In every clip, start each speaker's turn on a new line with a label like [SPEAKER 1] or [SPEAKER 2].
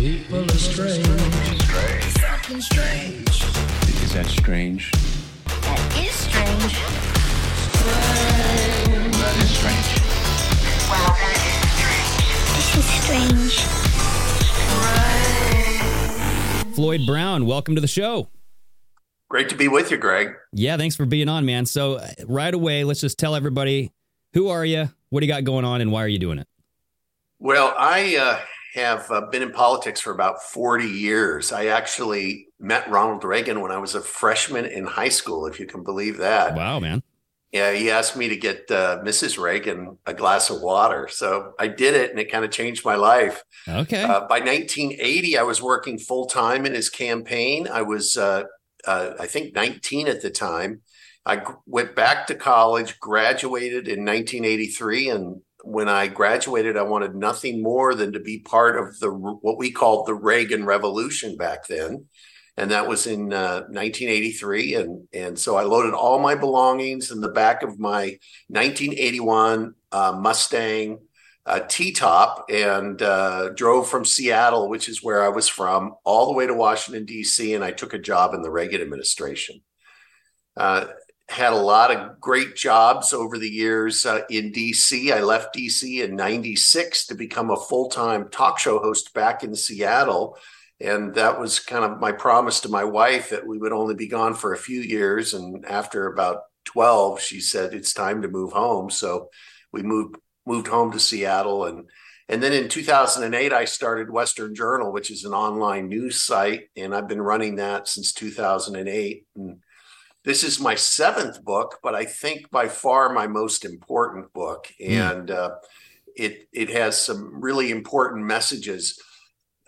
[SPEAKER 1] People are strange.
[SPEAKER 2] Strange.
[SPEAKER 1] Fucking strange.
[SPEAKER 3] Is that strange?
[SPEAKER 4] That is strange.
[SPEAKER 3] That is strange.
[SPEAKER 4] Wow, that is strange. This is strange.
[SPEAKER 5] Floyd Brown, welcome to the show.
[SPEAKER 2] Great to be with you, Greg.
[SPEAKER 5] Yeah, thanks for being on, man. So, uh, right away, let's just tell everybody who are you, what do you got going on, and why are you doing it?
[SPEAKER 2] Well, I uh, have uh, been in politics for about 40 years. I actually met Ronald Reagan when I was a freshman in high school, if you can believe that.
[SPEAKER 5] Wow, man.
[SPEAKER 2] Yeah, he asked me to get uh, Mrs. Reagan a glass of water. So I did it, and it kind of changed my life.
[SPEAKER 5] Okay.
[SPEAKER 2] Uh, by 1980, I was working full time in his campaign. I was, uh, uh, I think, 19 at the time. I went back to college, graduated in 1983, and when I graduated, I wanted nothing more than to be part of the what we called the Reagan Revolution back then, and that was in uh, 1983. And and so I loaded all my belongings in the back of my 1981 uh, Mustang uh, T-top and uh, drove from Seattle, which is where I was from, all the way to Washington D.C. And I took a job in the Reagan administration. Uh, had a lot of great jobs over the years uh, in DC. I left DC in 96 to become a full time talk show host back in Seattle. And that was kind of my promise to my wife that we would only be gone for a few years. And after about 12, she said, it's time to move home. So we moved moved home to Seattle and and then in 2008 I started Western Journal which is an online news site and I've been running that since 2008 and this is my seventh book, but I think by far my most important book, and uh, it it has some really important messages.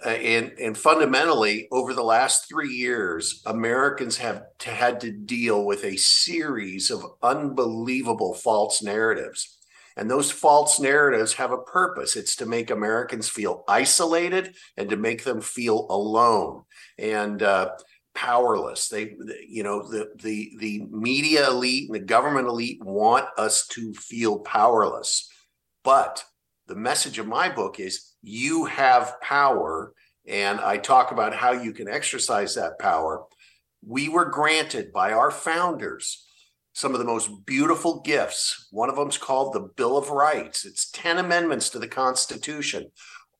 [SPEAKER 2] Uh, and and fundamentally, over the last three years, Americans have t- had to deal with a series of unbelievable false narratives. And those false narratives have a purpose. It's to make Americans feel isolated and to make them feel alone. And uh, powerless. They you know the the the media elite and the government elite want us to feel powerless. But the message of my book is you have power and i talk about how you can exercise that power. We were granted by our founders some of the most beautiful gifts. One of them is called the bill of rights. It's 10 amendments to the constitution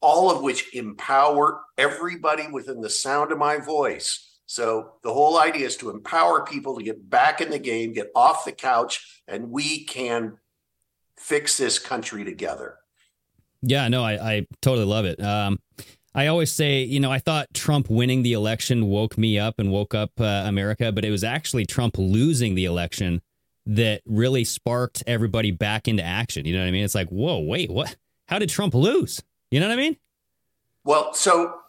[SPEAKER 2] all of which empower everybody within the sound of my voice so the whole idea is to empower people to get back in the game, get off the couch, and we can fix this country together.
[SPEAKER 5] Yeah, no, I, I totally love it. Um, I always say, you know, I thought Trump winning the election woke me up and woke up uh, America, but it was actually Trump losing the election that really sparked everybody back into action. You know what I mean? It's like, whoa, wait, what? How did Trump lose? You know what I mean?
[SPEAKER 2] Well, so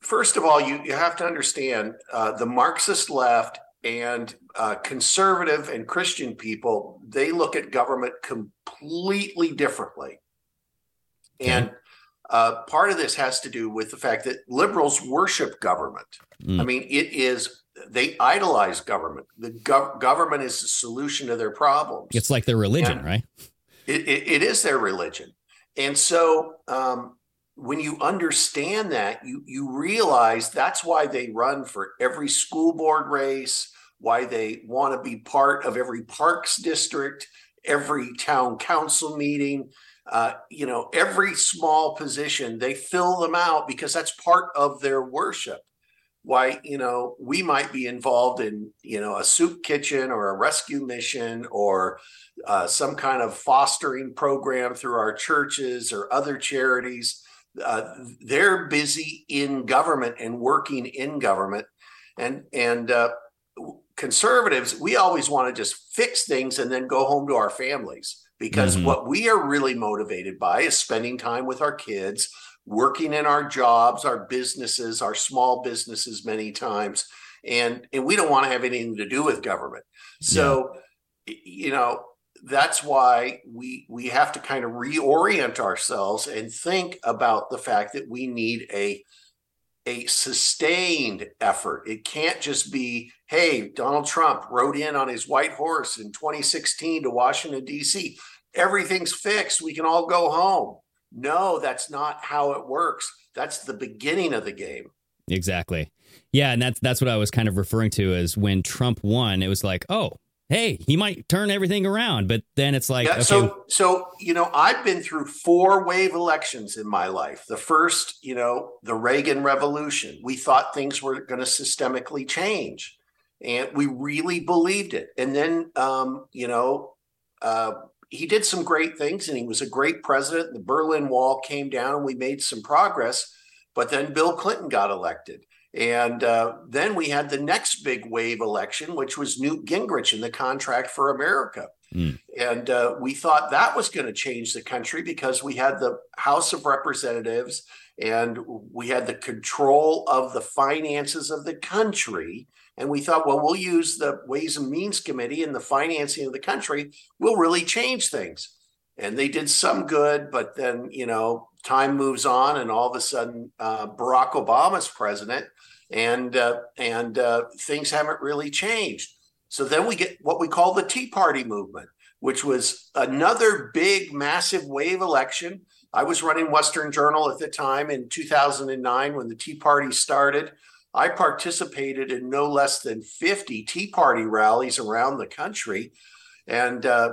[SPEAKER 2] first of all, you, you have to understand uh, the Marxist left and uh, conservative and Christian people, they look at government completely differently. And uh, part of this has to do with the fact that liberals worship government.
[SPEAKER 5] Mm.
[SPEAKER 2] I mean, it is, they idolize government. The gov- government is the solution to their problems.
[SPEAKER 5] It's like their religion,
[SPEAKER 2] Yeah.
[SPEAKER 5] right?
[SPEAKER 2] It, it, it is their religion. And so um, when you understand that, you, you realize that's why they run for every school board race, why they want to be part of every parks district, every town council meeting. Uh, you know, every small position, they fill them out because that's part of their worship why you know we might be involved in you know a soup kitchen or a rescue mission or uh, some kind of fostering program through our churches or other charities uh, they're busy in government and working in government and and uh, conservatives we always want to just fix things and then go home to our families because
[SPEAKER 5] Mhm.
[SPEAKER 2] what we are really motivated by is spending time with our kids working in our jobs, our businesses, our small businesses many times. And, and we don't want to have anything to do with government. So, y- you know, that's why we we have to kind of reorient ourselves and think about the fact that we need a a sustained effort. It can't just be, hey, Donald Trump rode in on his white horse in 2016 to Washington, D.C. Everything's fixed. We can all go home. no, that's not how it works. That's the beginning of the game.
[SPEAKER 5] Exactly. Yeah, and that's that's what I was kind of referring to as when Trump won, it was like, oh, hey, he might turn everything around. But then it's like,
[SPEAKER 2] yeah,
[SPEAKER 5] okay,
[SPEAKER 2] so so you know, I've been through four wave elections in my life. The first, you know, the Reagan Revolution. We thought things were going to systemically change, and we really believed it. And then, um, you know, uh, he did some great things, and he was a great president. The Berlin Wall came down, and we made some progress. But then Bill Clinton got elected. And uh, then we had the next big wave election, which was Newt Gingrich in the Contract for America.
[SPEAKER 5] Mm.
[SPEAKER 2] And uh, we thought that was going to change the country because we had the House of Representatives and we had the control of the finances of the country. And we thought, well, we'll use the Ways and Means Committee and the financing of the country we'll really change things. And they did some good, but then, you know, time moves on, and all of a sudden, uh, Barack Obama's president, and uh, and uh, things haven't really changed. So then we get what we call the Tea Party movement, which was another big, massive wave election. I was running Western Journal at the time in 2009 when the Tea Party started. I participated in no less than 50 Tea Party rallies around the country. And uh,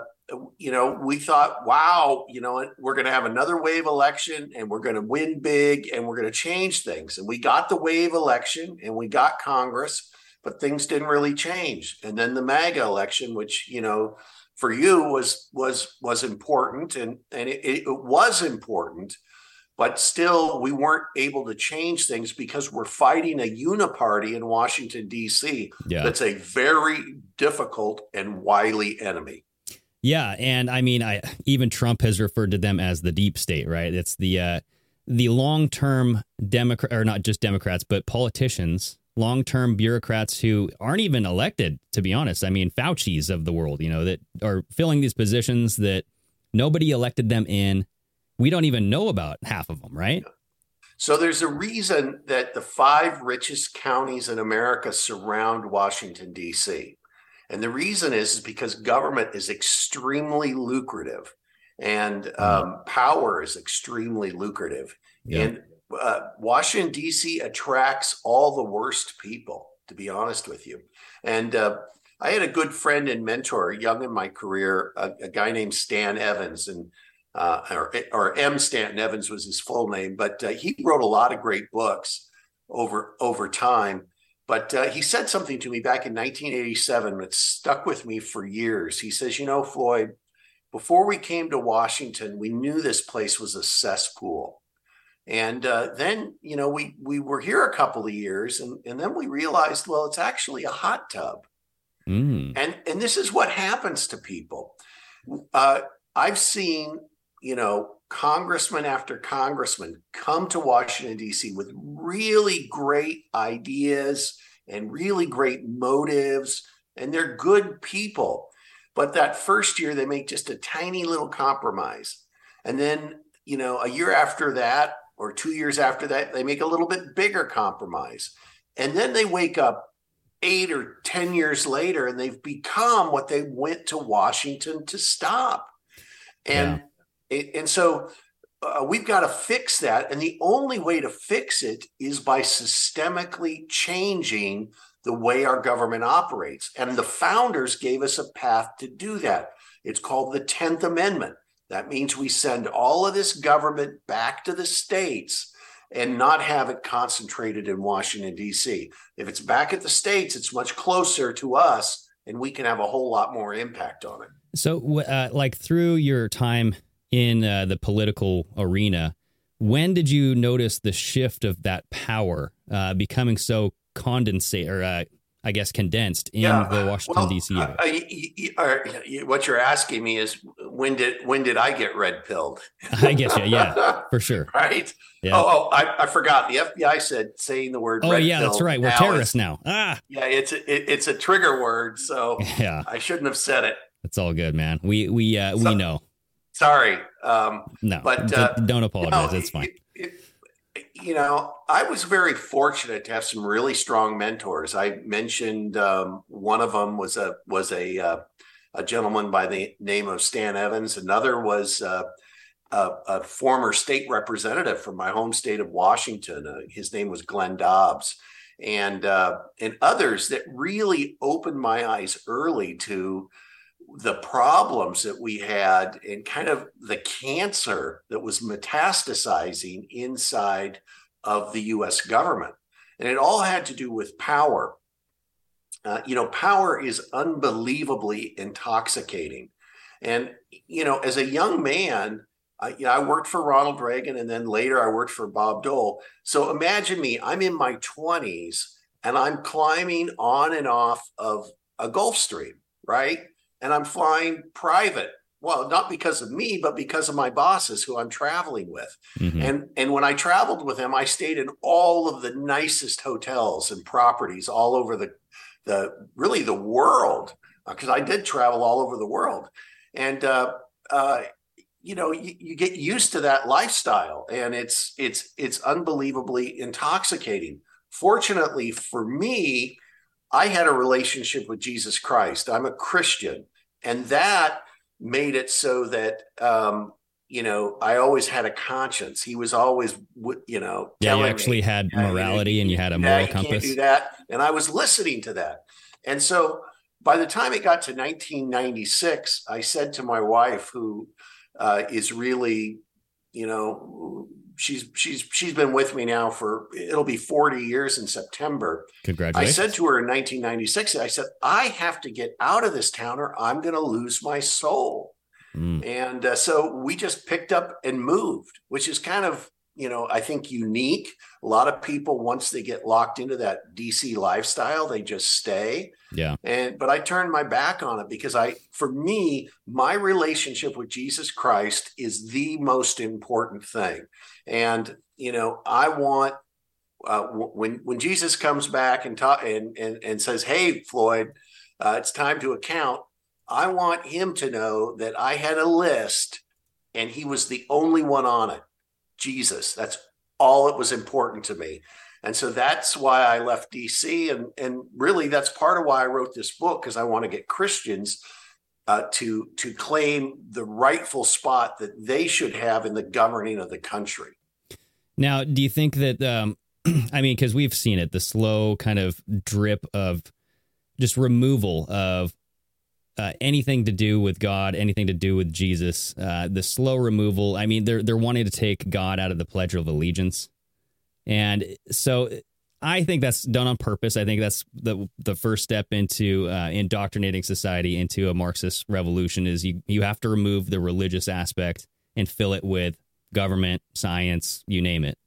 [SPEAKER 2] you know, we thought, wow, you know, we're going to have another wave election and we're going to win big and we're going to change things. And we got the wave election and we got Congress, but things didn't really change. And then the MAGA election, which, you know, for you was was was important and and it, it was important but still we weren't able to change things because we're fighting a uniparty in Washington D.C.
[SPEAKER 5] Yeah.
[SPEAKER 2] that's a very difficult and wily enemy.
[SPEAKER 5] Yeah, and I mean, I even Trump has referred to them as the deep state, right? It's the uh, the long term Democrat, or not just Democrats, but politicians, long term bureaucrats who aren't even elected. To be honest, I mean, Fauci's of the world, you know, that are filling these positions that nobody elected them in. We don't even know about half of them, right?
[SPEAKER 2] So there's a reason that the five richest counties in America surround Washington D.C. And the reason is, is because government is extremely lucrative and um, power is extremely lucrative.
[SPEAKER 5] Yeah.
[SPEAKER 2] And uh, Washington, D.C. attracts all the worst people, to be honest with you. And uh, I had a good friend and mentor, young in my career, a, a guy named Stan Evans, and uh, or, or M. Stanton Evans was his full name, but uh, he wrote a lot of great books over over time. But uh, he said something to me back in 1987 that stuck with me for years. He says, You know, Floyd, before we came to Washington, we knew this place was a cesspool. And uh, then, you know, we we were here a couple of years, and, and then we realized, well, it's actually a hot tub.
[SPEAKER 5] Mm.
[SPEAKER 2] And and this is what happens to people. Uh, I've seen, you know, congressman after congressman come to Washington D.C. with really great ideas and really great motives, and they're good people. But that first year, they make just a tiny little compromise, and then you know, a year after that or two years after that, they make a little bit bigger compromise, and then they wake up eight or 10 years later and they've become what they went to Washington to stop. And, and so uh, we've got to fix that. And the only way to fix it is by systemically changing the way our government operates. And the founders gave us a path to do that. It's called the 10th Amendment. That means we send all of this government back to the states and not have it concentrated in Washington, D.C. If it's back at the states, it's much closer to us and we can have a whole lot more impact on it.
[SPEAKER 5] So, uh, like through your time in uh, the political arena, when did you notice the shift of that power uh, becoming so condensate or uh, I guess condensed in the Washington
[SPEAKER 2] well,
[SPEAKER 5] D.C. area?
[SPEAKER 2] uh, y- what you're asking me is when did when did I get red pilled?
[SPEAKER 5] I guess yeah, yeah, for sure.
[SPEAKER 2] right.
[SPEAKER 5] Yeah.
[SPEAKER 2] Oh, oh I, I forgot. The FBI said saying the word.
[SPEAKER 5] Oh yeah, that's right. We're
[SPEAKER 2] now
[SPEAKER 5] terrorists now. Ah,
[SPEAKER 2] Yeah, it's a, it, it's a trigger word, so
[SPEAKER 5] yeah,
[SPEAKER 2] I shouldn't have said it.
[SPEAKER 5] it's all good, man. We we uh, we know.
[SPEAKER 2] Sorry. Um,
[SPEAKER 5] No,
[SPEAKER 2] but, uh,
[SPEAKER 5] don't apologize.
[SPEAKER 2] No,
[SPEAKER 5] it's fine.
[SPEAKER 2] it- it- you know, I was very fortunate to have some really strong mentors. I mentioned um, one of them was a was a uh, a gentleman by the name of Stan Evans. Another was uh, a, a former state representative from my home state of Washington. Uh, his name was Glenn Dobbs, and uh, and others that really opened my eyes early to the problems that we had and kind of the cancer that was metastasizing inside of the U.S. government, and it all had to do with power. Uh, you know, power is unbelievably intoxicating. And, you know, as a young man, I, you know, I worked for Ronald Reagan and then later I worked for Bob Dole. So imagine me, I'm in my 20s and I'm climbing on and off of a Gulfstream, right? And I'm flying private. Well, not because of me, but because of my bosses who I'm traveling with.
[SPEAKER 5] Mhm.
[SPEAKER 2] And and when I traveled with them, I stayed in all of the nicest hotels and properties all over the the really the world because I did travel all over the world. And uh, uh, you know, you, you get used to that lifestyle, and it's it's it's unbelievably intoxicating. Fortunately for me, I had a relationship with Jesus Christ. I'm a Christian, and that made it so that um, you know I always had a conscience. He was always, you know,
[SPEAKER 5] Yeah, you
[SPEAKER 2] telling me,
[SPEAKER 5] actually had
[SPEAKER 2] "Yeah, you-
[SPEAKER 5] morality and you had a
[SPEAKER 2] yeah,
[SPEAKER 5] moral
[SPEAKER 2] can't
[SPEAKER 5] compass.
[SPEAKER 2] do that. And I was listening to that. And so by the time it got to 1996, I said to my wife, who uh, is really, you know, she's she's she's been with me now for it'll be 40 years in September.
[SPEAKER 5] Congratulations.
[SPEAKER 2] I said to her in 1996, I said, I have to get out of this town or I'm going to lose my soul.
[SPEAKER 5] Mm.
[SPEAKER 2] And uh, so we just picked up and moved, which is kind of, you know, I think unique. A lot of people, once they get locked into that DC lifestyle, they just stay.
[SPEAKER 5] yeah.
[SPEAKER 2] And, but I turned my back on it because I, for me, my relationship with Jesus Christ is the most important thing. And, you know, I want, uh, when, when Jesus comes back and, ta- and, and, and says, Hey, Floyd, uh, it's time to account. I want him to know that I had a list and he was the only one on it. Jesus. That's all that was important to me. And so that's why I left DC. And, and really, that's part of why I wrote this book, because I want to get Christians uh, to, to claim the rightful spot that they should have in the governing of the country.
[SPEAKER 5] Now, do you think that, um, I mean, because we've seen it, the slow kind of drip of just removal of uh, anything to do with God, anything to do with Jesus, uh, the slow removal. I mean, they're they're wanting to take God out of the Pledge of Allegiance, and so I think that's done on purpose. I think that's the the first step into uh, indoctrinating society into a Marxist revolution. Is you you have to remove the religious aspect and fill it with government, science, you name it.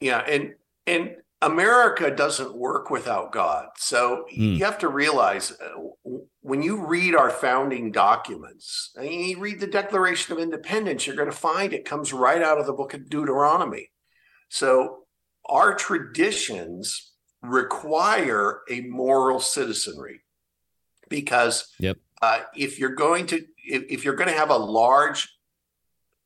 [SPEAKER 2] Yeah, and and America doesn't work without God. So
[SPEAKER 5] Hmm.
[SPEAKER 2] you have to realize uh, when you read our founding documents, and you read the Declaration of Independence, you're going to find it comes right out of the book of Deuteronomy. So our traditions require a moral citizenry because
[SPEAKER 5] Yep.
[SPEAKER 2] uh, if you're going to if, if you're going to have a large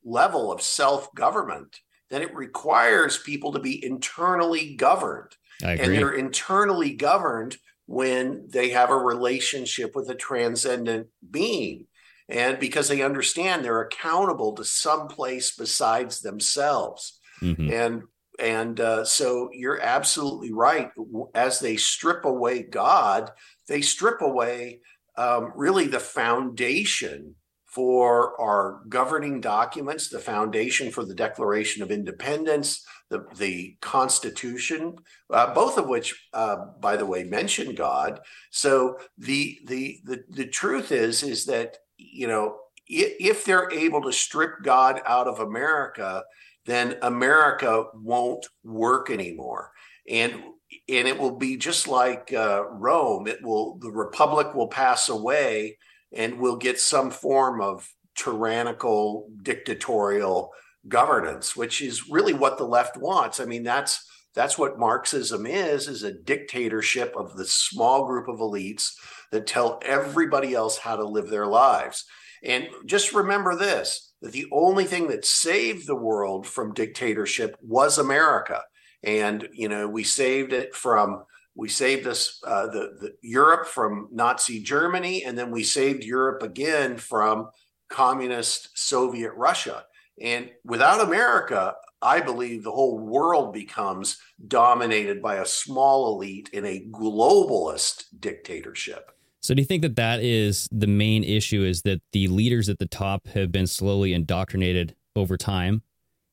[SPEAKER 2] level of self-government then it requires people to be internally governed.
[SPEAKER 5] I
[SPEAKER 2] and they're internally governed when they have a relationship with a transcendent being. And because they understand they're accountable to some place besides themselves.
[SPEAKER 5] Mhm.
[SPEAKER 2] and and uh, so you're absolutely right. As they strip away god they strip away um, really the foundation for our governing documents the foundation for the declaration of independence the, the constitution uh, both of which uh, by the way mention god so the, the the the truth is is that you know if, they're able to strip god out of america then America won't work anymore. And and it will be just like uh, Rome. It will the republic will pass away, and we'll get some form of tyrannical, dictatorial governance, which is really what the left wants. I mean, that's that's what Marxism is: is a dictatorship of the small group of elites that tell everybody else how to live their lives. And just remember this that the only thing that saved the world from dictatorship was America. And, you know, we saved it from, we saved us, uh, the, the Europe from Nazi Germany, and then we saved Europe again from communist Soviet Russia. And without America, I believe the whole world becomes dominated by a small elite in a globalist dictatorship.
[SPEAKER 5] So, do you think that that is the main issue? Is that the leaders at the top have been slowly indoctrinated over time,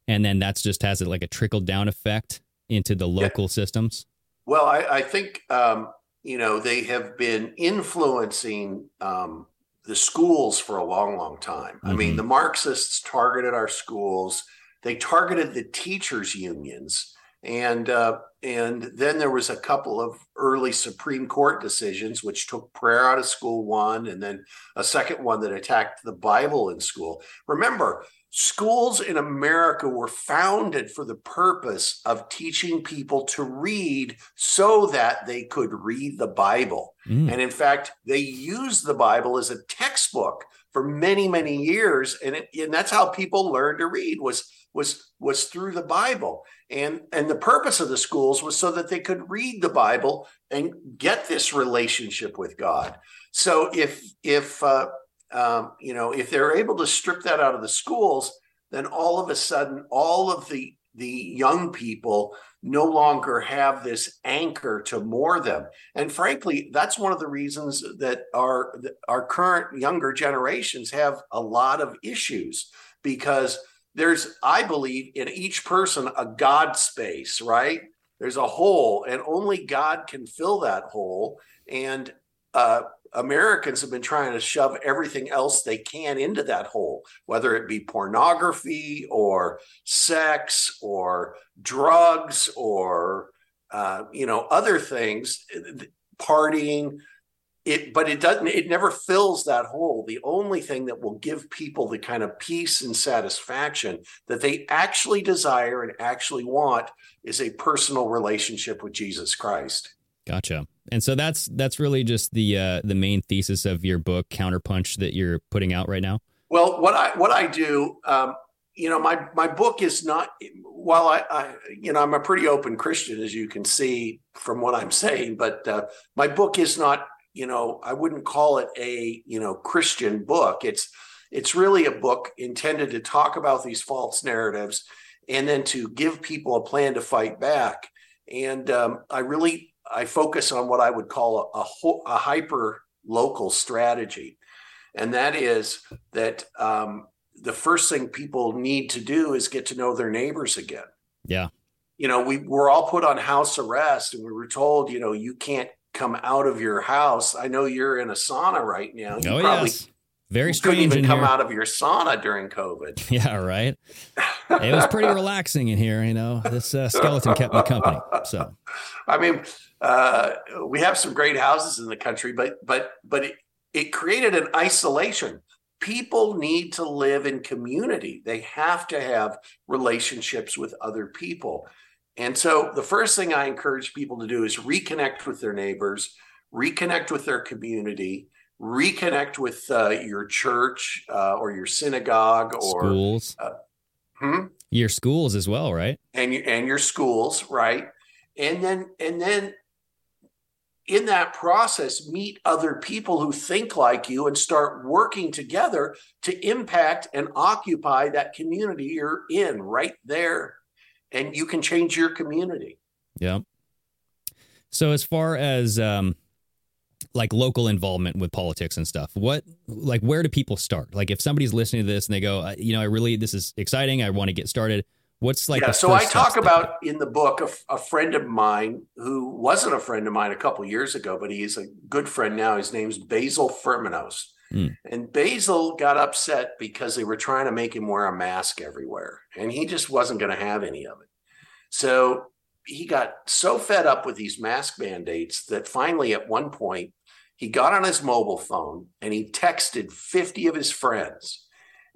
[SPEAKER 5] and then that's just has it like a trickle down effect into the local systems?
[SPEAKER 2] Well, I, I think um, you know they have been influencing um, the schools for a long, long time. I mean, the Marxists targeted our schools. They targeted the teachers' unions, and uh, and then there was a couple of early Supreme Court decisions which took prayer out of school. One, and then a second one that attacked the Bible in school. Remember, schools in America were founded for the purpose of teaching people to read so that they could read the Bible.
[SPEAKER 5] Mm.
[SPEAKER 2] And in fact, they used the Bible as a textbook for many, many years. And, it, and that's how people learned to read was was was through the Bible. And and the purpose of the schools was so that they could read the Bible and get this relationship with God. So if if uh, um, you know if they're able to strip that out of the schools, then all of a sudden all of the the young people no longer have this anchor to moor them. And frankly that's one of the reasons that our our current younger generations have a lot of issues because there's i believe in each person a god space right? There's a hole and only god can fill that hole. And uh, americans have been trying to shove everything else they can into that hole whether it be pornography or sex or drugs or uh, you know other things partying. It but it doesn't it never fills that hole. The only thing that will give people the kind of peace and satisfaction that they actually desire and actually want is a personal relationship with jesus christ.
[SPEAKER 5] Gotcha. And so that's that's really just the uh, the main thesis of your book, Counterpunch, that you're putting out right now.
[SPEAKER 2] Well, what I what I do, um, you know, my my book is not. While I, I, you know, I'm a pretty open Christian, as you can see from what I'm saying, but uh, my book is not. You know, I wouldn't call it a you know Christian book. It's it's really a book intended to talk about these false narratives, and then to give people a plan to fight back. And um, I really I focus on what I would call a, a, a hyper local strategy and that is that um, the first thing people need to do is get to know their neighbors again.
[SPEAKER 5] Yeah.
[SPEAKER 2] You know, we were all put on house arrest, and we were told, you know, you can't come out of your house. I know you're in a sauna right now. You
[SPEAKER 5] oh
[SPEAKER 2] probably
[SPEAKER 5] yes. Very strange.
[SPEAKER 2] couldn't
[SPEAKER 5] even
[SPEAKER 2] come
[SPEAKER 5] here.
[SPEAKER 2] out of your sauna during COVID.
[SPEAKER 5] Yeah, right. It was pretty relaxing in here. You know, this uh, skeleton kept me company. So
[SPEAKER 2] I mean, uh, we have some great houses in the country, but but but it, it created an isolation. People need to live in community. They have to have relationships with other people. And so the first thing I encourage people to do is reconnect with their neighbors, reconnect with their community, reconnect with uh, your church uh, or your synagogue or
[SPEAKER 5] schools,
[SPEAKER 2] Hmm?
[SPEAKER 5] your schools as well, right?
[SPEAKER 2] and your and your schools, right? And then and then in that process, meet other people who think like you and start working together to impact and occupy that community you're in right there. And you can change your community.
[SPEAKER 5] Yeah. So as far as um like local involvement with politics and stuff, what like where do people start? Like if somebody's listening to this and they go, you know, I really this is exciting, I want to get started. What's like
[SPEAKER 2] yeah. So I talk about in the book a friend of mine who wasn't a friend of mine a couple years ago, but he's a good friend now. His name's Basil Firminos.
[SPEAKER 5] Hmm.
[SPEAKER 2] And Basil got upset because they were trying to make him wear a mask everywhere, and he just wasn't going to have any of it. So he got so fed up with these mask mandates that finally, at one point, he got on his mobile phone and he texted 50 of his friends.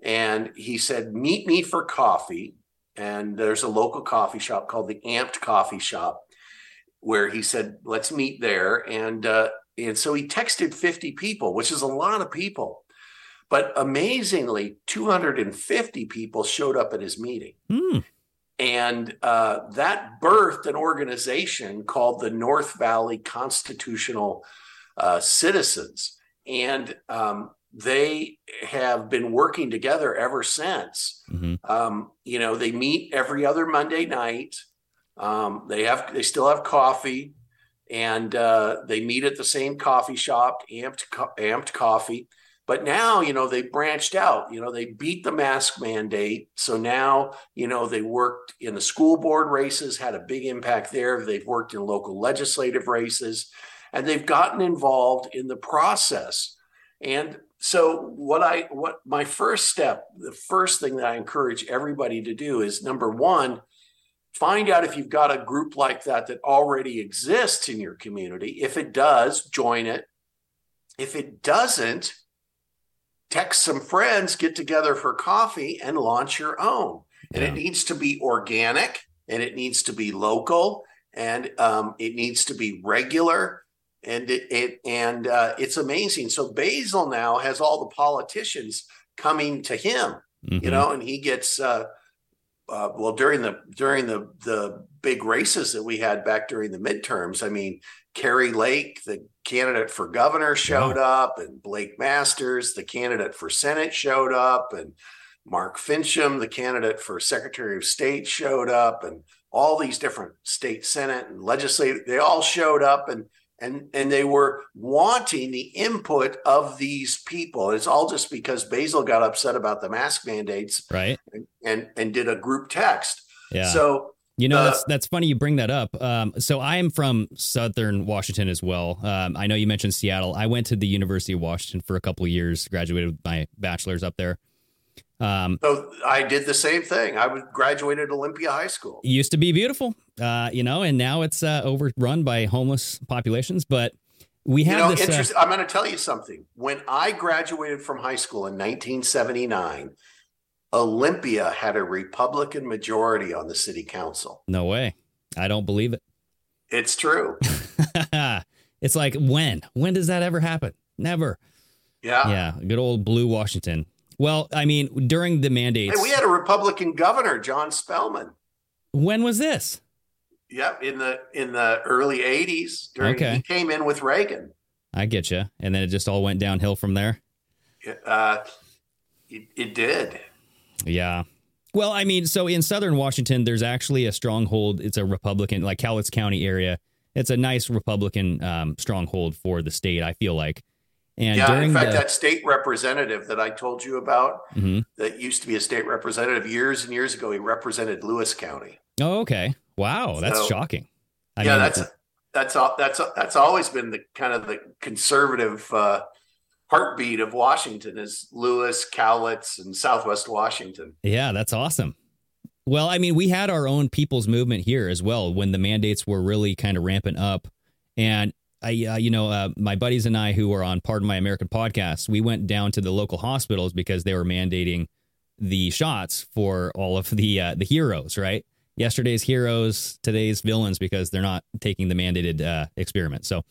[SPEAKER 2] And he said, Meet me for coffee. And there's a local coffee shop called the Amped Coffee Shop where he said, Let's meet there. And, uh, and so he texted 50 people, which is a lot of people. But amazingly, 250 people showed up at his meeting.
[SPEAKER 5] Hmm.
[SPEAKER 2] And uh, that birthed an organization called the North Valley Constitutional uh, Citizens. And um, they have been working together ever since.
[SPEAKER 5] Mhm.
[SPEAKER 2] Um, you know, they meet every other Monday night. Um, they have they still have coffee, and uh, they meet at the same coffee shop, amped Co- amped coffee. But now, you know, they branched out. You know, they beat the mask mandate. So now, you know, they worked in the school board races, had a big impact there. They've worked in local legislative races, and they've gotten involved in the process. And so, what I what my first step, the first thing that I encourage everybody to do is number one, find out if you've got a group like that that already exists in your community. If it does, join it. If it doesn't, text some friends, get together for coffee, and launch your own. And it needs to be organic, and it needs to be local, and um, it needs to be regular. And it, it and uh, it's amazing. So Basil now has all the politicians coming to him you
[SPEAKER 5] Mhm.
[SPEAKER 2] know, and he gets uh, uh, well during the during the the big races that we had back during the midterms. I mean, Kari Lake, the candidate for governor, showed up, and Blake Masters, the candidate for Senate, showed up, and Mark Finchem, the candidate for Secretary of State, showed up, and all these different state senate and legislative they all showed up and and and they were wanting the input of these people it's all just because basil got upset about the mask mandates
[SPEAKER 5] right.
[SPEAKER 2] and and, and did a group text
[SPEAKER 5] Yeah.
[SPEAKER 2] so
[SPEAKER 5] You know,
[SPEAKER 2] Uh,
[SPEAKER 5] that's that's funny you bring that up. Um, so I am from Southern Washington as well. Um, I know you mentioned Seattle. I went to the University of Washington for a couple of years, graduated with my bachelor's up there. Um,
[SPEAKER 2] so i did the same thing i was graduated olympia high school
[SPEAKER 5] used to be beautiful, uh, you know, and now it's uh, overrun by homeless populations. But we
[SPEAKER 2] you
[SPEAKER 5] have
[SPEAKER 2] know
[SPEAKER 5] this. uh,
[SPEAKER 2] i'm going to tell you something when i graduated from high school in 1979 olympia had a republican majority on the city council
[SPEAKER 5] no way. I don't believe it.
[SPEAKER 2] it's true
[SPEAKER 5] it's like when? When does that ever happen? Never.
[SPEAKER 2] yeah
[SPEAKER 5] Yeah, good old blue Washington. Well, I mean, during the mandates,
[SPEAKER 2] Hey, we had a Republican governor, John Spellman.
[SPEAKER 5] when was this?
[SPEAKER 2] Yep, in the in the early '80s. During,
[SPEAKER 5] Okay.
[SPEAKER 2] he came in with Reagan.
[SPEAKER 5] I get you. And then it just all went downhill from there.
[SPEAKER 2] Uh, it, it did.
[SPEAKER 5] Yeah. Well, I mean, so in southern Washington, there's actually a stronghold. It's a Republican, like Cowlitz County area. It's a nice Republican um, stronghold for the state. I feel like. And
[SPEAKER 2] yeah,
[SPEAKER 5] during
[SPEAKER 2] in fact,
[SPEAKER 5] the,
[SPEAKER 2] that state representative that I told you about,
[SPEAKER 5] Mhm.
[SPEAKER 2] that used to be a state representative years and years ago, he represented Lewis County.
[SPEAKER 5] oh, okay, wow, that's
[SPEAKER 2] So-
[SPEAKER 5] shocking. I
[SPEAKER 2] yeah,
[SPEAKER 5] mean,
[SPEAKER 2] that's that's all. That's that's always been the kind of the conservative uh, heartbeat of Washington is Lewis, Cowlitz, and Southwest Washington.
[SPEAKER 5] Yeah, that's awesome. Well, I mean, we had our own people's movement here as well when the mandates were really kind of ramping up. And I, uh, you know, uh, my buddies and I who were on Pardon My American podcast, we went down to the local hospitals because they were mandating the shots for all of the uh, the heroes. Right, yesterday's heroes, today's villains because they're not taking the mandated uh, experiment. So,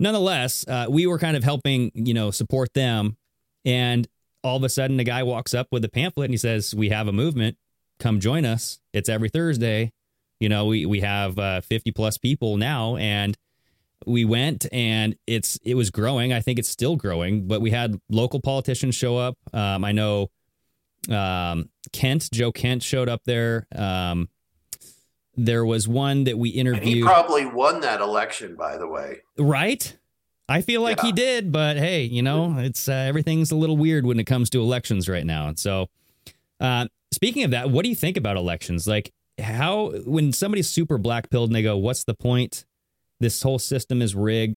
[SPEAKER 5] nonetheless, uh, we were kind of helping, you know, support them. And all of a sudden, a guy walks up with a pamphlet and he says, "We have a movement. Come join us. It's every Thursday. You know, we we have uh, 50 plus people now, and we went, and it's it was growing. I think it's still growing, but we had local politicians show up. Um, I know um, Kent, Joe Kent, showed up there. Um, there was one that we
[SPEAKER 2] And he
[SPEAKER 5] interviewed.
[SPEAKER 2] probably won that election, by the way.
[SPEAKER 5] Right? I feel like he did, but hey, you know, it's uh, everything's a little weird when it comes to elections right now. And so, uh, speaking of that, what do you think about elections? Like, how when somebody's super black pilled and they go, "What's the point? This whole system is rigged."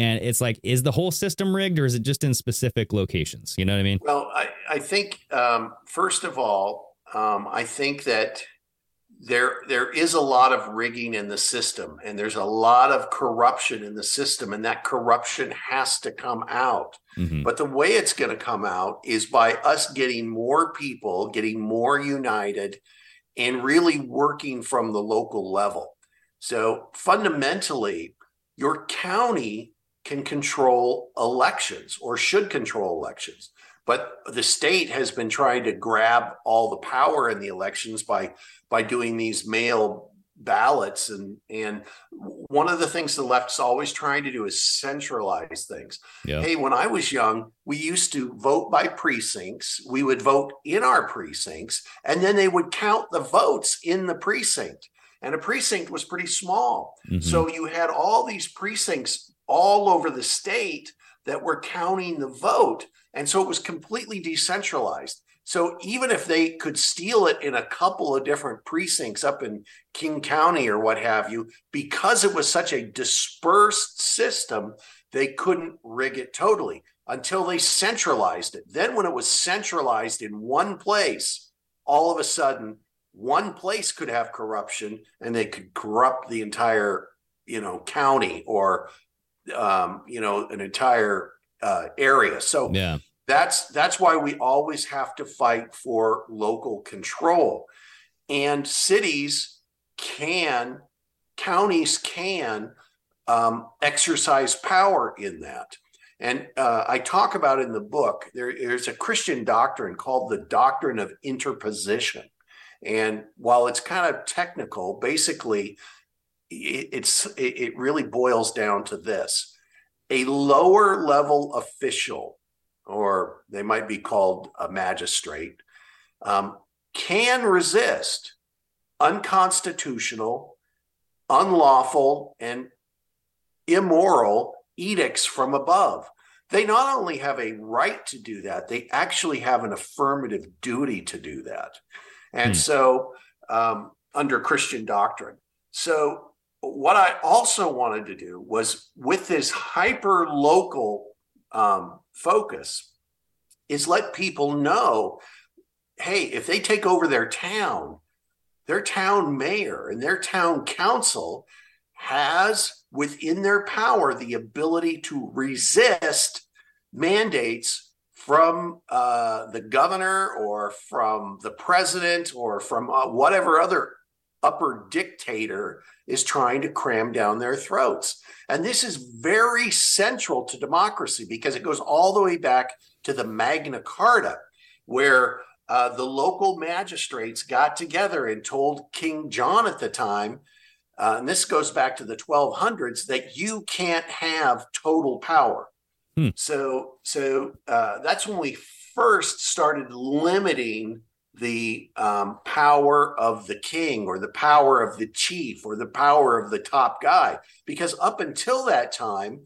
[SPEAKER 5] And it's like, is the whole system rigged or is it just in specific locations? You know what I mean?
[SPEAKER 2] Well, I, I think um, first of all, um, I think that there there is a lot of rigging in the system, and there's a lot of corruption in the system, and that corruption has to come out.
[SPEAKER 5] Mhm.
[SPEAKER 2] But the way it's going to come out is by us getting more people, getting more united, and really working from the local level. So fundamentally, your county can control elections or should control elections. But the state has been trying to grab all the power in the elections by by doing these mail ballots and and one of the things the left's always trying to do is centralize things.
[SPEAKER 5] Yeah.
[SPEAKER 2] Hey, when I was young, we used to vote by precincts. We would vote in our precincts, and then they would count the votes in the precinct. And a precinct was pretty small.
[SPEAKER 5] Mhm.
[SPEAKER 2] So you had all these precincts all over the state that were counting the vote. And so it was completely decentralized. So even if they could steal it in a couple of different precincts up in King County or what have you, because it was such a dispersed system, they couldn't rig it totally until they centralized it. Then, when it was centralized in one place, all of a sudden, one place could have corruption and they could corrupt the entire, you know, county or, um, you know, an entire uh, area. So
[SPEAKER 5] Yeah.
[SPEAKER 2] that's that's why we always have to fight for local control and cities can counties can um, exercise power in that and uh, i talk about in the book there, there's a christian doctrine called the doctrine of interposition and while it's kind of technical basically it, it's it, really boils down to this a lower level official or they might be called a magistrate, um, can resist unconstitutional, unlawful, and immoral edicts from above. They not only have a right to do that, they actually have an affirmative duty to do that. And
[SPEAKER 5] Hmm.
[SPEAKER 2] so, um, under Christian doctrine. So, what I also wanted to do was with this hyper local um, focus is let people know hey, if they take over their town, their town mayor and their town council has within their power the ability to resist mandates from uh, the governor or from the president or from uh, whatever other upper dictator is trying to cram down their throats. And this is very central to democracy because it goes all the way back to the Magna Carta, where uh, the local magistrates got together and told King John at the time, uh, and this goes back to the 1200s, that you can't have total power.
[SPEAKER 5] Hmm.
[SPEAKER 2] So, so uh, that's when we first started limiting the um, power of the king or the power of the chief or the power of the top guy. Because up until that time,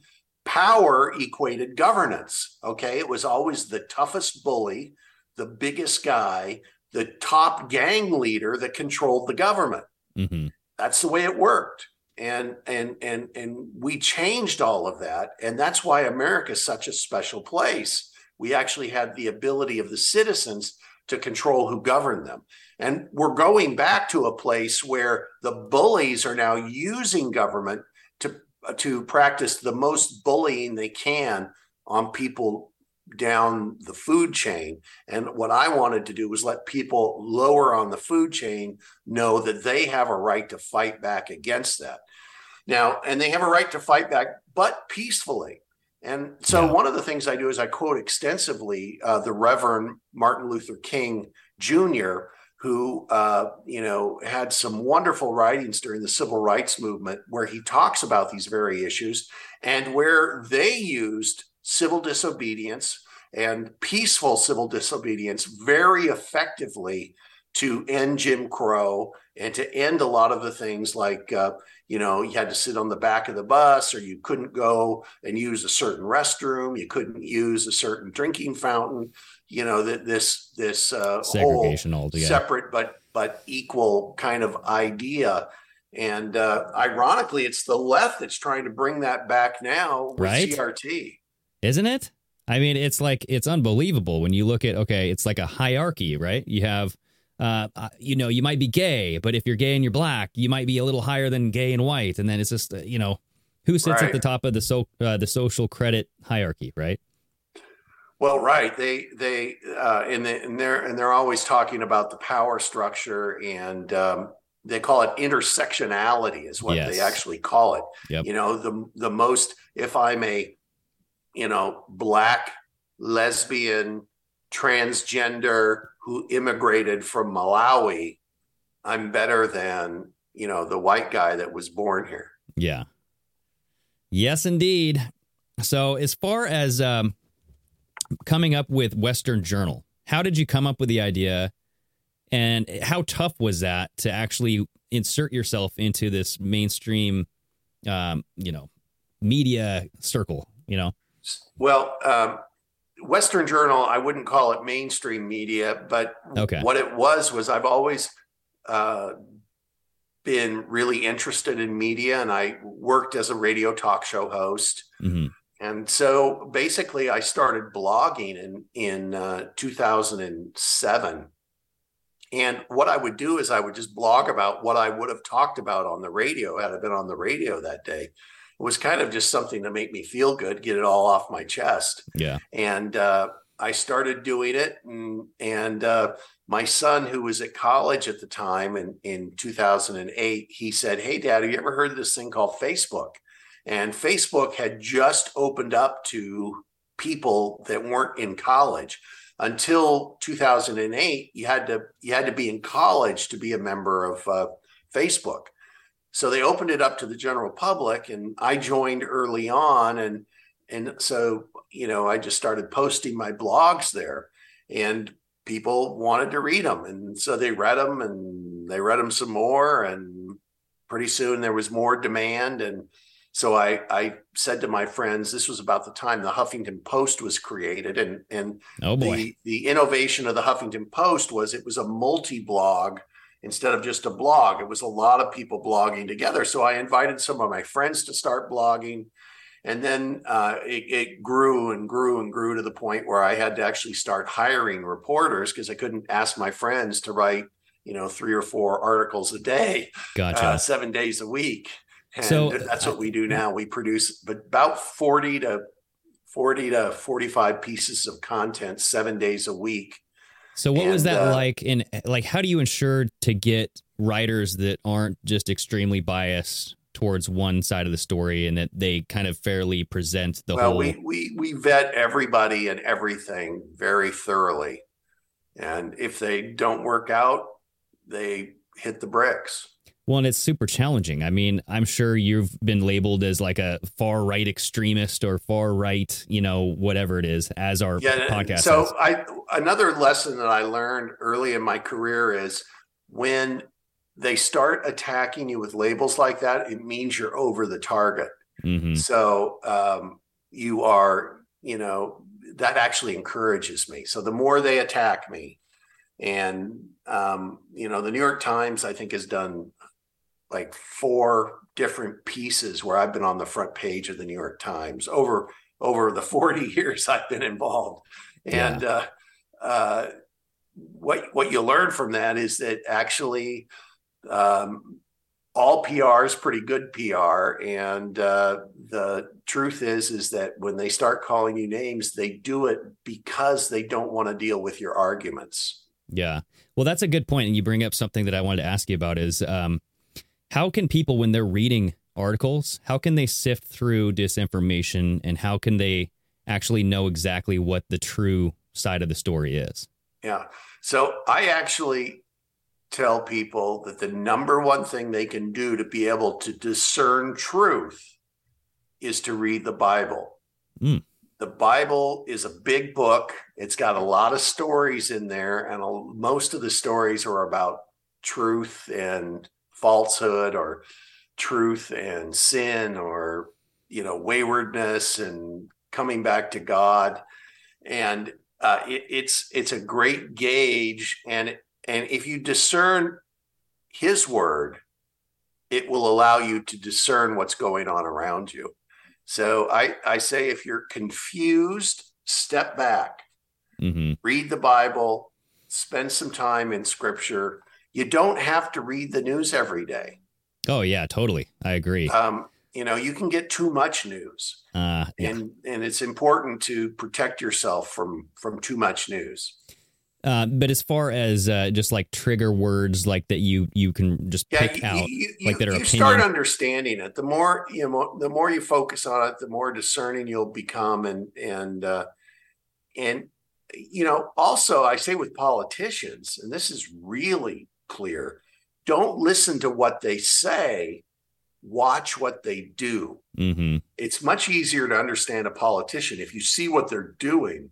[SPEAKER 2] power equated governance. Okay. It was always the toughest bully, the biggest guy, the top gang leader that controlled the government.
[SPEAKER 5] hmm
[SPEAKER 2] That's the way it worked. And and and and we changed all of that. And that's why America is such a special place. We actually had the ability of the citizens to control who governed them. And we're going back to a place where the bullies are now using government to to practice the most bullying they can on people down the food chain. And what I wanted to do was let people lower on the food chain know that they have a right to fight back against that. Now, and they have a right to fight back, but peacefully. And so,
[SPEAKER 5] Yeah.
[SPEAKER 2] one of the things I do is I quote extensively uh, the Reverend Martin Luther King Jr., who uh, you know had some wonderful writings during the civil rights movement, where he talks about these very issues and where they used civil disobedience and peaceful civil disobedience very effectively to end Jim Crow and to end a lot of the things like, uh, you know, you had to sit on the back of the bus or you couldn't go and use a certain restroom. You couldn't use a certain drinking fountain. You know, that this, this uh,
[SPEAKER 5] Segregation
[SPEAKER 2] whole
[SPEAKER 5] altogether.
[SPEAKER 2] separate but, but equal kind of idea. And uh, ironically, it's the left that's trying to bring that back now with
[SPEAKER 5] Right.
[SPEAKER 2] CRT.
[SPEAKER 5] isn't it? I mean, it's like it's unbelievable when you look at okay, it's like a hierarchy, right? You have, uh, uh, you know, you might be gay, but if you're gay and you're black, you might be a little higher than gay and white, and then it's just uh, you know, who sits at the top of the so uh, the social credit hierarchy, right?
[SPEAKER 2] Well, right. They they uh, and they, and they're and they're always talking about the power structure, and um, they call it intersectionality, is what they actually call it.
[SPEAKER 5] Yep.
[SPEAKER 2] You know, the the most if I'm a you know black lesbian transgender who immigrated from Malawi, I'm better than you know the white guy that was born here.
[SPEAKER 5] Yeah. Yes, indeed. So, as far as um, coming up with Western Journal, how did you come up with the idea, and how tough was that to actually insert yourself into this mainstream, um, you know, media circle? You know,
[SPEAKER 2] Well, um, Western Journal, I wouldn't call it mainstream media, but
[SPEAKER 5] Okay.
[SPEAKER 2] what it was was I've always uh, been really interested in media, and I worked as a radio talk show host.
[SPEAKER 5] hmm
[SPEAKER 2] And so basically, I started blogging in in uh, 2007. And what I would do is I would just blog about what I would have talked about on the radio had I been on the radio that day. It was kind of just something to make me feel good, get it all off my chest
[SPEAKER 5] yeah,
[SPEAKER 2] and uh, I started doing it. And, and uh, my son, who was at college at the time in, in 2008, he said, Hey, Dad, have you ever heard of this thing called Facebook? And Facebook had just opened up to people that weren't in college. Until 2008, you had to you had to be in college to be a member of uh, Facebook. So they opened it up to the general public, and I joined early on, and and so you know i just started posting my blogs there and people wanted to read them and so they read them and they read them some more and pretty soon there was more demand and so i i said to my friends this was about the time the huffington post was created and and
[SPEAKER 5] oh
[SPEAKER 2] the the innovation of the Huffington Post was it was a multi-blog instead of just a blog. It was a lot of people blogging together. So I invited some of my friends to start blogging, and then uh, it, it grew and grew and grew to the point where I had to actually start hiring reporters because I couldn't ask my friends to write you know three or four articles a day,
[SPEAKER 5] gotcha.
[SPEAKER 2] uh, seven days a week. And
[SPEAKER 5] So-
[SPEAKER 2] that's what we do now. We produce about 40 to 40 to 45 pieces of content seven days a week.
[SPEAKER 5] So what was that
[SPEAKER 2] uh,
[SPEAKER 5] like? In like, how do you ensure to get writers that aren't just extremely biased towards one side of the story, and that they kind of fairly present the
[SPEAKER 2] well,
[SPEAKER 5] whole?
[SPEAKER 2] we, we, we vet everybody and everything very thoroughly. And if they don't work out, they hit the bricks.
[SPEAKER 5] Well, and it's super challenging. I mean, I'm sure you've been labeled as like a far right extremist or far right, you know, whatever it is, as our
[SPEAKER 2] Yeah.
[SPEAKER 5] podcast.
[SPEAKER 2] So
[SPEAKER 5] is.
[SPEAKER 2] I another lesson that I learned early in my career is when they start attacking you with labels like that, it means you're over the target.
[SPEAKER 5] Mhm.
[SPEAKER 2] So um, you are, you know, that actually encourages me. So the more they attack me, and um, you know, the New York Times, I think, has done like four different pieces where I've been on the front page of the New York Times over over the 40 years I've been involved. And uh, uh, what what you learn from that is that actually um, all PR is pretty good PR, and uh, the truth is is that when they start calling you names, they do it because they don't want to deal with your arguments.
[SPEAKER 5] Yeah. Well, that's a good point, and you bring up something that I wanted to ask you about is um, how can people, when they're reading articles, how can they sift through disinformation, and how can they actually know exactly what the true side of the story is?
[SPEAKER 2] Yeah. So I actually tell people that the number one thing they can do to be able to discern truth is to read the Bible.
[SPEAKER 5] Mm.
[SPEAKER 2] The Bible is a big book. It's got a lot of stories in there, and a, most of the stories are about truth and falsehood, or truth and sin, or you know waywardness and coming back to God. And uh, it, it's it's a great gauge, and and if you discern His word, it will allow you to discern what's going on around you. So I, I say if you're confused, step back,
[SPEAKER 5] hmm
[SPEAKER 2] read the Bible, spend some time in scripture. You don't have to read the news every day.
[SPEAKER 5] Oh yeah, totally. I agree.
[SPEAKER 2] Um, you know, you can get too much news.
[SPEAKER 5] Uh, yeah.
[SPEAKER 2] And and it's important to protect yourself from from too much news.
[SPEAKER 5] Uh, but as far as uh, just like trigger words like that you you can just
[SPEAKER 2] Yeah,
[SPEAKER 5] pick
[SPEAKER 2] you,
[SPEAKER 5] out
[SPEAKER 2] you,
[SPEAKER 5] like that are
[SPEAKER 2] you start understanding it. The more you know, the more you focus on it, the more discerning you'll become. And and uh, and you know, also I say with politicians, and this is really clear: don't listen to what they say, watch what they do.
[SPEAKER 5] hmm
[SPEAKER 2] It's much easier to understand a politician if you see what they're doing,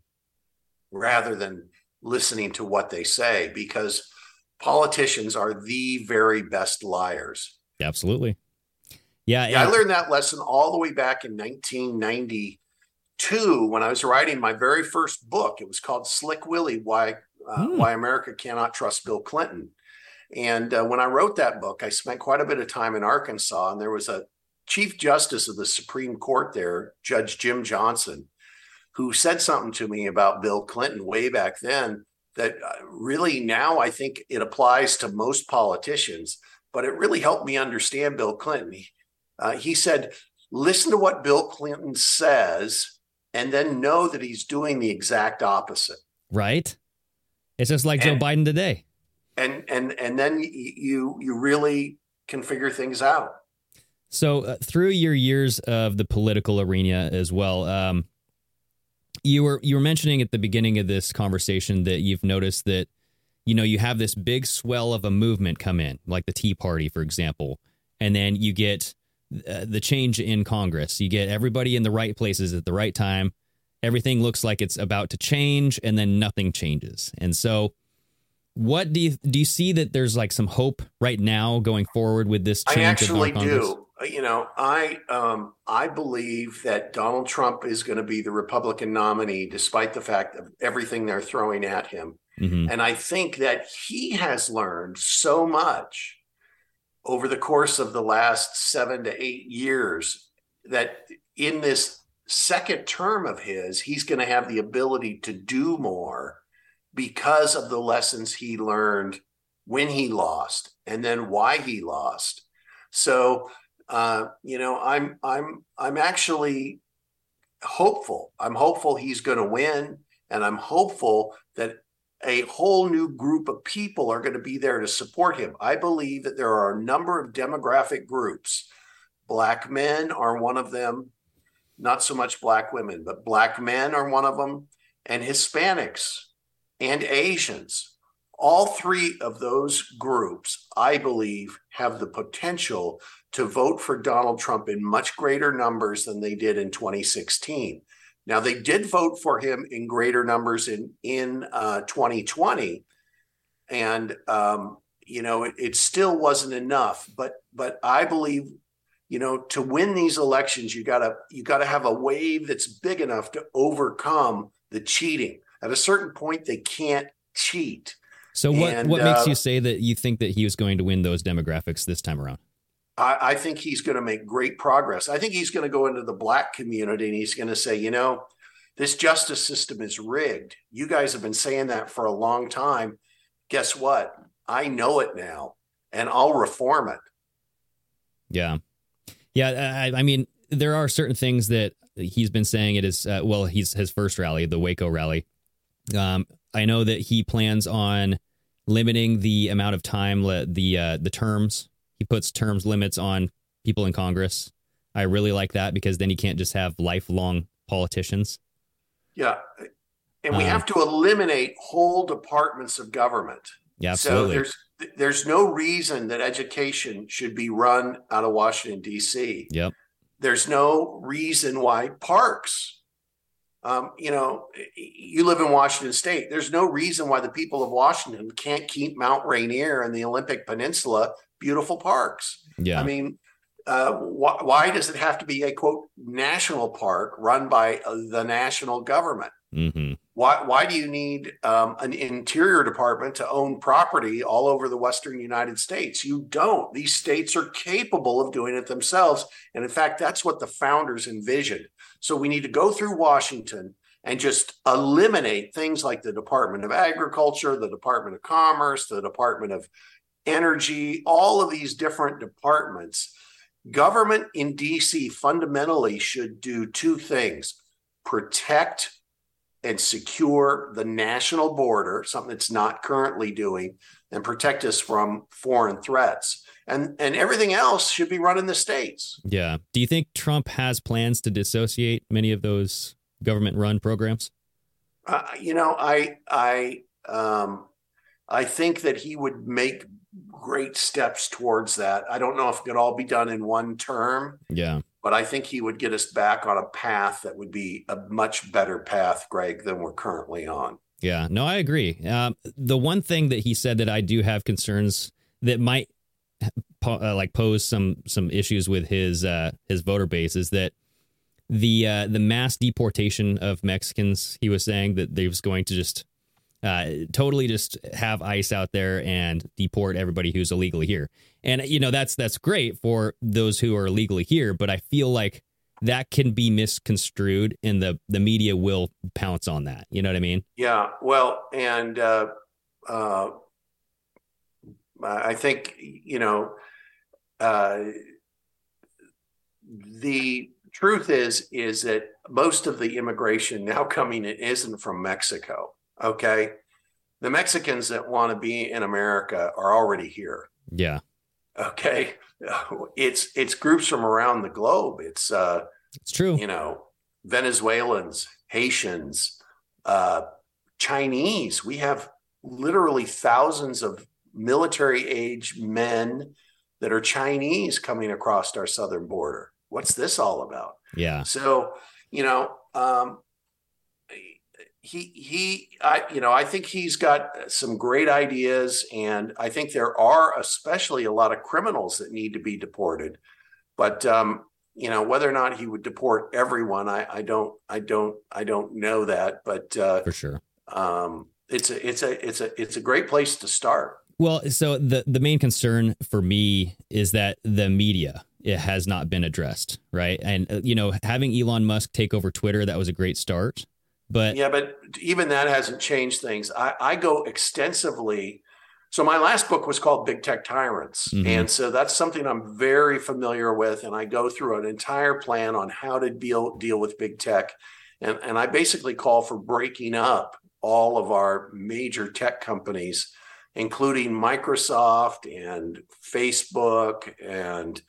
[SPEAKER 2] rather than listening to what they say, because politicians are the very best liars.
[SPEAKER 5] Absolutely. Yeah,
[SPEAKER 2] Yeah, I learned that lesson all the way back in 1992 when I was writing my very first book. It was called Slick Willie: Why uh,
[SPEAKER 5] Hmm.
[SPEAKER 2] Why America Cannot Trust Bill Clinton. And uh, when I wrote that book, I spent quite a bit of time in Arkansas, and there was a Chief Justice of the Supreme Court there, Judge Jim Johnson, who said something to me about Bill Clinton way back then that uh, really now I think it applies to most politicians, but it really helped me understand Bill Clinton. He, uh, he said, listen to what Bill Clinton says and then know that he's doing the exact opposite.
[SPEAKER 5] right. It's just like Joe Biden today.
[SPEAKER 2] And and and then you you really can figure things out.
[SPEAKER 5] So uh, through your years of the political arena as well, um, you were you were mentioning at the beginning of this conversation that you've noticed that you know you have this big swell of a movement come in, like the Tea Party, for example, and then you get uh, the change in Congress. You get everybody in the right places at the right time. Everything looks like it's about to change, and then nothing changes. And so, what do you do? You see that there's like some hope right now going forward with this change
[SPEAKER 2] I actually do. Uh, You know, I um I believe that Donald Trump is going to be the Republican nominee despite the fact of everything they're throwing at him.
[SPEAKER 5] hmm
[SPEAKER 2] And I think that he has learned so much over the course of the last seven to eight years that in this second term of his, he's going to have the ability to do more because of the lessons he learned when he lost and then why he lost. So, uh, you know, I'm I'm I'm actually hopeful. I'm hopeful he's going to win, and I'm hopeful that a whole new group of people are going to be there to support him. I believe that there are a number of demographic groups. Black men are one of them, not so much black women, but black men are one of them, and Hispanics and Asians. All three of those groups, I believe, have the potential to vote for Donald Trump in much greater numbers than they did in 2016. Now they did vote for him in greater numbers in in uh, 2020, and um, you know it, it still wasn't enough. But but I believe you know to win these elections you gotta you gotta have a wave that's big enough to overcome the cheating. At a certain point, they can't cheat.
[SPEAKER 5] So what
[SPEAKER 2] And,
[SPEAKER 5] what makes
[SPEAKER 2] uh,
[SPEAKER 5] you say that you think that he was going to win those demographics this time around?
[SPEAKER 2] I, I think he's going to make great progress. I think he's going to go into the black community and he's going to say, you know, this justice system is rigged. You guys have been saying that for a long time. Guess what? I know it now and I'll reform it.
[SPEAKER 5] Yeah, yeah. I, I mean, there are certain things that he's been saying. It is uh, well, he's his first rally, the Waco rally. Um, I know that he plans on limiting the amount of time, le- the uh, the terms. He puts terms limits on people in Congress. I really like that because then you can't just have lifelong politicians.
[SPEAKER 2] Yeah. And we
[SPEAKER 5] Um,
[SPEAKER 2] have to eliminate whole departments of government.
[SPEAKER 5] Yeah,
[SPEAKER 2] So
[SPEAKER 5] absolutely.
[SPEAKER 2] there's there's no reason that education should be run out of Washington D.C.
[SPEAKER 5] yep.
[SPEAKER 2] There's no reason why parks Um, you know, you live in Washington State. There's no reason why the people of Washington can't keep Mount Rainier and the Olympic Peninsula beautiful parks.
[SPEAKER 5] Yeah.
[SPEAKER 2] I mean, uh, wh- why does it have to be a quote national park run by uh, the national government?
[SPEAKER 5] hmm
[SPEAKER 2] Why why do you need um, an interior department to own property all over the western United States? You don't. These states are capable of doing it themselves, and in fact, that's what the founders envisioned. So we need to go through Washington and just eliminate things like the Department of Agriculture, the Department of Commerce, the Department of Energy, all of these different departments. Government in DC fundamentally should do two things protect and secure the national border, something it's not currently doing, and protect us from foreign threats. And and everything else should be run in the states.
[SPEAKER 5] Yeah. Do you think Trump has plans to dissociate many of those government run programs?
[SPEAKER 2] Uh, you know, I I um, I think that he would make great steps towards that. I don't know if it could all be done in one term,
[SPEAKER 5] Yeah.
[SPEAKER 2] But I think he would get us back on a path that would be a much better path, Greg, than we're currently on.
[SPEAKER 5] Yeah, no, I agree. Um, the one thing that he said that I do have concerns that might uh, like pose some some issues with his uh, his voter base is that the uh, the mass deportation of Mexicans. He was saying that they was going to just uh, totally just have ICE out there and deport everybody who's illegally here. And you know that's that's great for those who are illegally here, but I feel like that can be misconstrued, and the the media will pounce on that. You know what I mean?
[SPEAKER 2] Yeah, well, and uh, uh, I think you know uh, the truth is is that most of the immigration now coming in isn't from Mexico. Okay, the Mexicans that want to be in America are already here.
[SPEAKER 5] Yeah.
[SPEAKER 2] Okay, it's it's groups from around the globe. It's uh,
[SPEAKER 5] It's true.
[SPEAKER 2] you know, Venezuelans, Haitians, uh, Chinese. We have literally thousands of military age men that are Chinese coming across our southern border. What's this all about?
[SPEAKER 5] Yeah.
[SPEAKER 2] So, you know, um, he he, I you know, I think he's got some great ideas, and I think there are especially a lot of criminals that need to be deported. But um, you know, whether or not he would deport everyone, I, I don't, I don't, I don't know that. But uh,
[SPEAKER 5] For sure.
[SPEAKER 2] um, it's a, it's a, it's a, it's a great place to start.
[SPEAKER 5] Well, so the the main concern for me is that the media it has not been addressed, right? And uh, you know, having Elon Musk take over Twitter that was a great start, but
[SPEAKER 2] Yeah, but even that hasn't changed things. I, I go extensively. So my last book was called Big Tech Tyrants,
[SPEAKER 5] Mhm.
[SPEAKER 2] and so that's something I'm very familiar with, and I go through an entire plan on how to deal deal with big tech, and and I basically call for breaking up all of our major tech companies, including Microsoft and Facebook and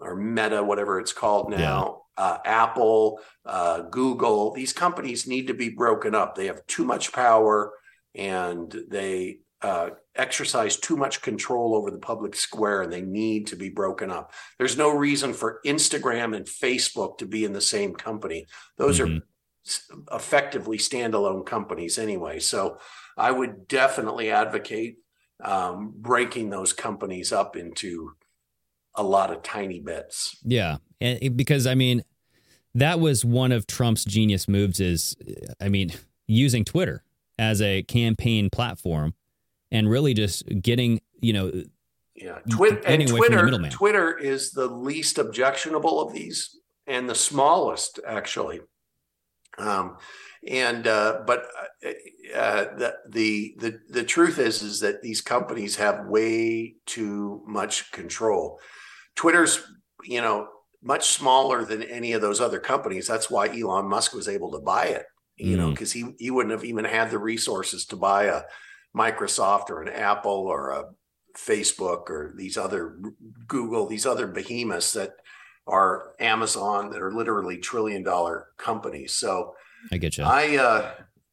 [SPEAKER 2] or Meta, whatever it's called now, uh, Apple, uh, Google. These companies need to be broken up. They have too much power and they uh, exercise too much control over the public square and they need to be broken up. There's no reason for Instagram and Facebook to be in the same company. Those
[SPEAKER 5] Mhm.
[SPEAKER 2] are effectively standalone companies anyway. So I would definitely advocate um, breaking those companies up into a lot of tiny bits.
[SPEAKER 5] yeah, and because I mean, that was one of Trump's genius moves. Is I mean, using Twitter as a campaign platform and really just getting you know
[SPEAKER 2] Yeah, Twitter and
[SPEAKER 5] getting away from the
[SPEAKER 2] Twitter. Twitter is the least objectionable of these, and the smallest actually. Um, and uh, but uh, uh, the the the the truth is is that these companies have way too much control. Twitter's you know much smaller than any of those other companies. That's why Elon Musk was able to buy it. You know,
[SPEAKER 5] Mm.
[SPEAKER 2] because he he wouldn't have even had the resources to buy a Microsoft or an Apple or a Facebook or these other Google, these other behemoths that are Amazon that are literally trillion dollar companies. So
[SPEAKER 5] I get you.
[SPEAKER 2] I uh,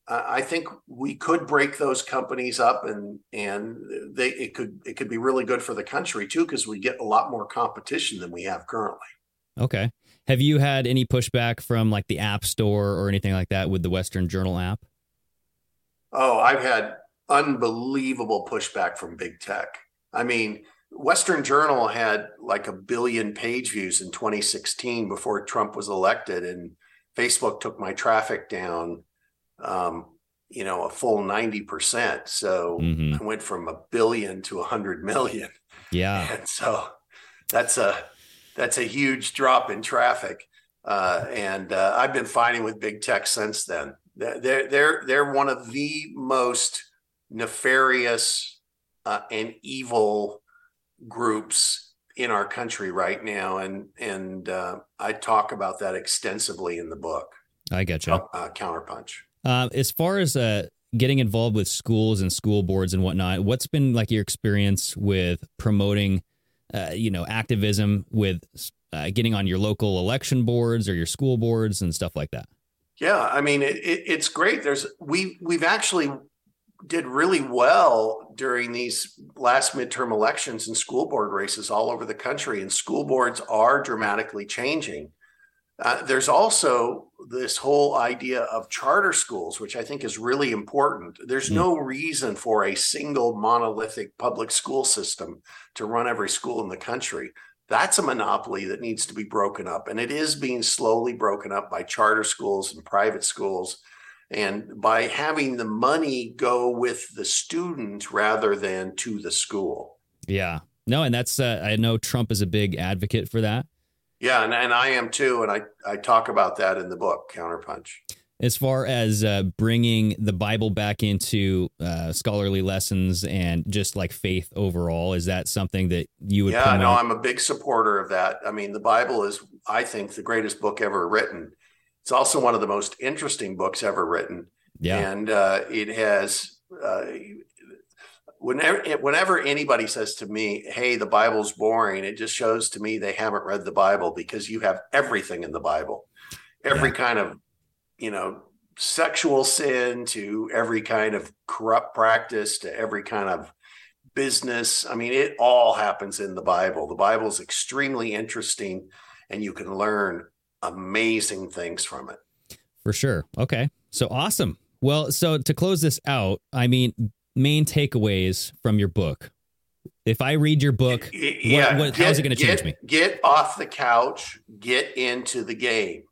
[SPEAKER 2] I think we could break those companies up and and they it could it could be really good for the country too because we get a lot more competition than we have currently.
[SPEAKER 5] Okay. Have you had any pushback from like the App Store or anything like that with the Western Journal app?
[SPEAKER 2] Oh, I've had unbelievable pushback from big tech. I mean, Western Journal had like a billion page views in 2016 before Trump was elected, and Facebook took my traffic down, um, you know, a full 90%. So
[SPEAKER 5] Mhm.
[SPEAKER 2] I went from a billion to a hundred million.
[SPEAKER 5] Yeah.
[SPEAKER 2] And so that's a that's a huge drop in traffic. Uh, and uh, I've been fighting with big tech since then. They're they're they're, one of the most nefarious uh, and evil groups in our country right now, and and uh, I talk about that extensively in the book,
[SPEAKER 5] I getcha.
[SPEAKER 2] uh, Counterpunch.
[SPEAKER 5] Uh, as far as uh, getting involved with schools and school boards and whatnot, what's been like your experience with promoting, uh, you know, activism with uh, getting on your local election boards or your school boards and stuff like that?
[SPEAKER 2] Yeah, I mean it, it, it's great. There's we we've actually did really well during these last midterm elections and school board races all over the country, and school boards are dramatically changing. Uh, there's also this whole idea of charter schools, which I think is really important. There's
[SPEAKER 5] Mm.
[SPEAKER 2] no reason for a single monolithic public school system to run every school in the country. That's a monopoly that needs to be broken up. And it is being slowly broken up by charter schools and private schools. And by having the money go with the student rather than to the school.
[SPEAKER 5] Yeah. No, and that's uh, I know Trump is a big advocate for that.
[SPEAKER 2] Yeah, and, and I am too. And I, I talk about that in the book, Counterpunch.
[SPEAKER 5] As far as uh, bringing the Bible back into uh, scholarly lessons and just like faith overall, is that something that you would?
[SPEAKER 2] Yeah, no, I'm a big supporter of that. I mean, the Bible is, I think, the greatest book ever written. It's also one of the most interesting books ever written.
[SPEAKER 5] yeah,
[SPEAKER 2] And uh, it has, uh, whenever whenever anybody says to me, "Hey, the Bible's boring," it just shows to me they haven't read the Bible because you have everything in the Bible, every kind of, you know, sexual sin to every kind of corrupt practice to every kind of business. I mean, it all happens in the Bible. The Bible is extremely interesting, and you can learn amazing things from it.
[SPEAKER 5] for sure. Okay, so awesome. Well, so to close this out, I mean, main takeaways from your book. If I read your book,
[SPEAKER 2] Yeah,
[SPEAKER 5] what- how's it gonna change me?
[SPEAKER 2] Get off the couch, get into the game.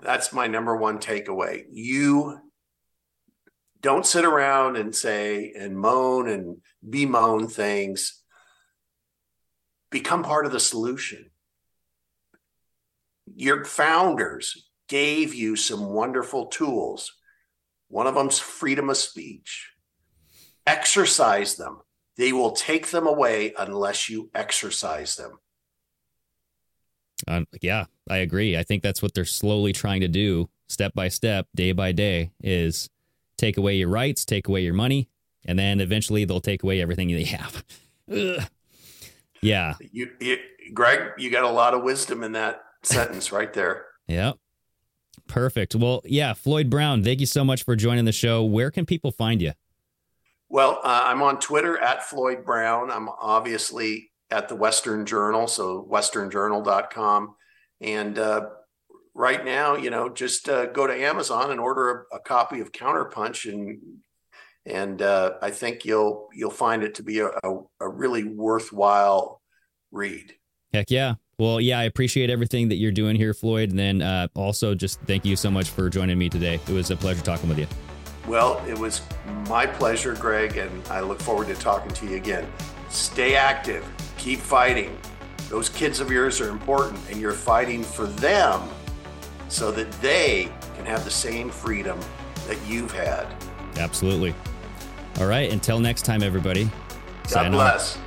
[SPEAKER 2] That's my number one takeaway. You don't sit around and say and moan and bemoan things. Become part of the solution. Your founders gave you some wonderful tools. One of them's freedom of speech. Exercise them. They will take them away unless you exercise them.
[SPEAKER 5] Uh, yeah, I agree. I think that's what they're slowly trying to do, step by step, day by day, is take away your rights, take away your money, and then eventually they'll take away everything they have. Ugh. Yeah,
[SPEAKER 2] You, you, Greg, you got a lot of wisdom in that sentence right there.
[SPEAKER 5] yeah. Perfect. Well, yeah, Floyd Brown, thank you so much for joining the show. Where can people find you?
[SPEAKER 2] Well, uh, I'm on Twitter at Floyd Brown. I'm obviously at the Western Journal, so westernjournal.com. And uh, right now, you know, just uh, go to Amazon and order a, a copy of Counterpunch, and and uh, I think you'll you'll find it to be a, a, a really worthwhile read.
[SPEAKER 5] Heck yeah. Well, yeah, I appreciate everything that you're doing here, Floyd. And then uh, also just thank you so much for joining me today. It was a pleasure talking with you.
[SPEAKER 2] Well, it was my pleasure, Greg, and I look forward to talking to you again. Stay active, keep fighting. Those kids of yours are important, and you're fighting for them so that they can have the same freedom that you've had.
[SPEAKER 5] Absolutely. All right. Until next time, everybody.
[SPEAKER 2] God bless.